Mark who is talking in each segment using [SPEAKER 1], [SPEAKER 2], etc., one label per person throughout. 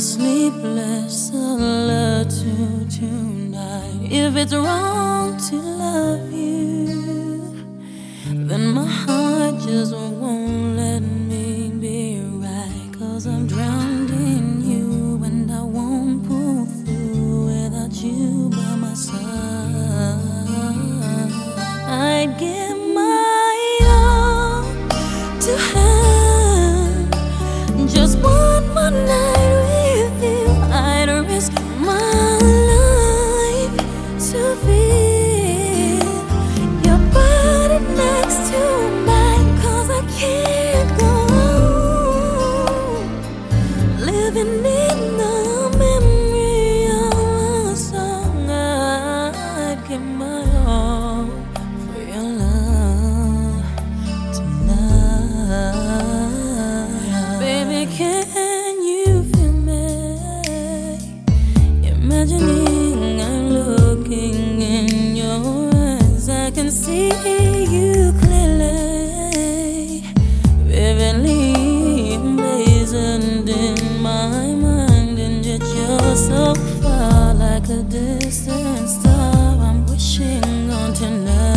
[SPEAKER 1] sleepless alert to tonight. If it's wrong to love you, then my heart just won't. Imagining I'm looking in your eyes, I can see you clearly, vividly emblazoned in my mind, and yet you're so far like a distant star. I'm wishing on tonight.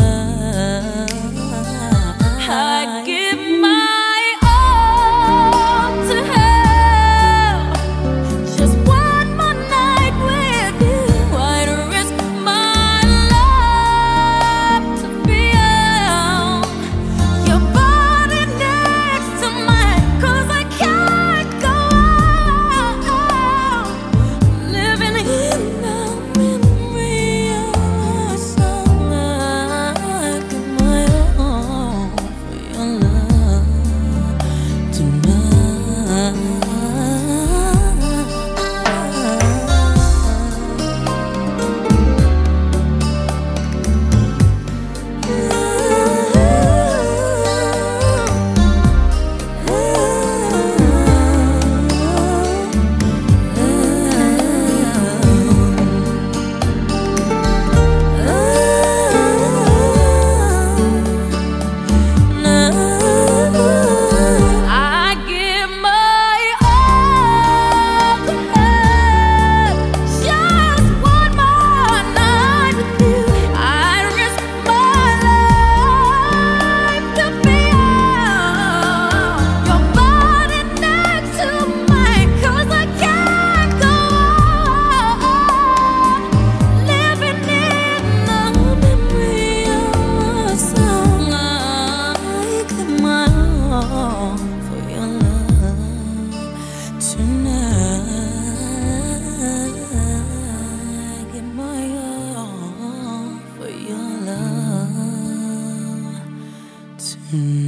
[SPEAKER 1] Mm-hmm.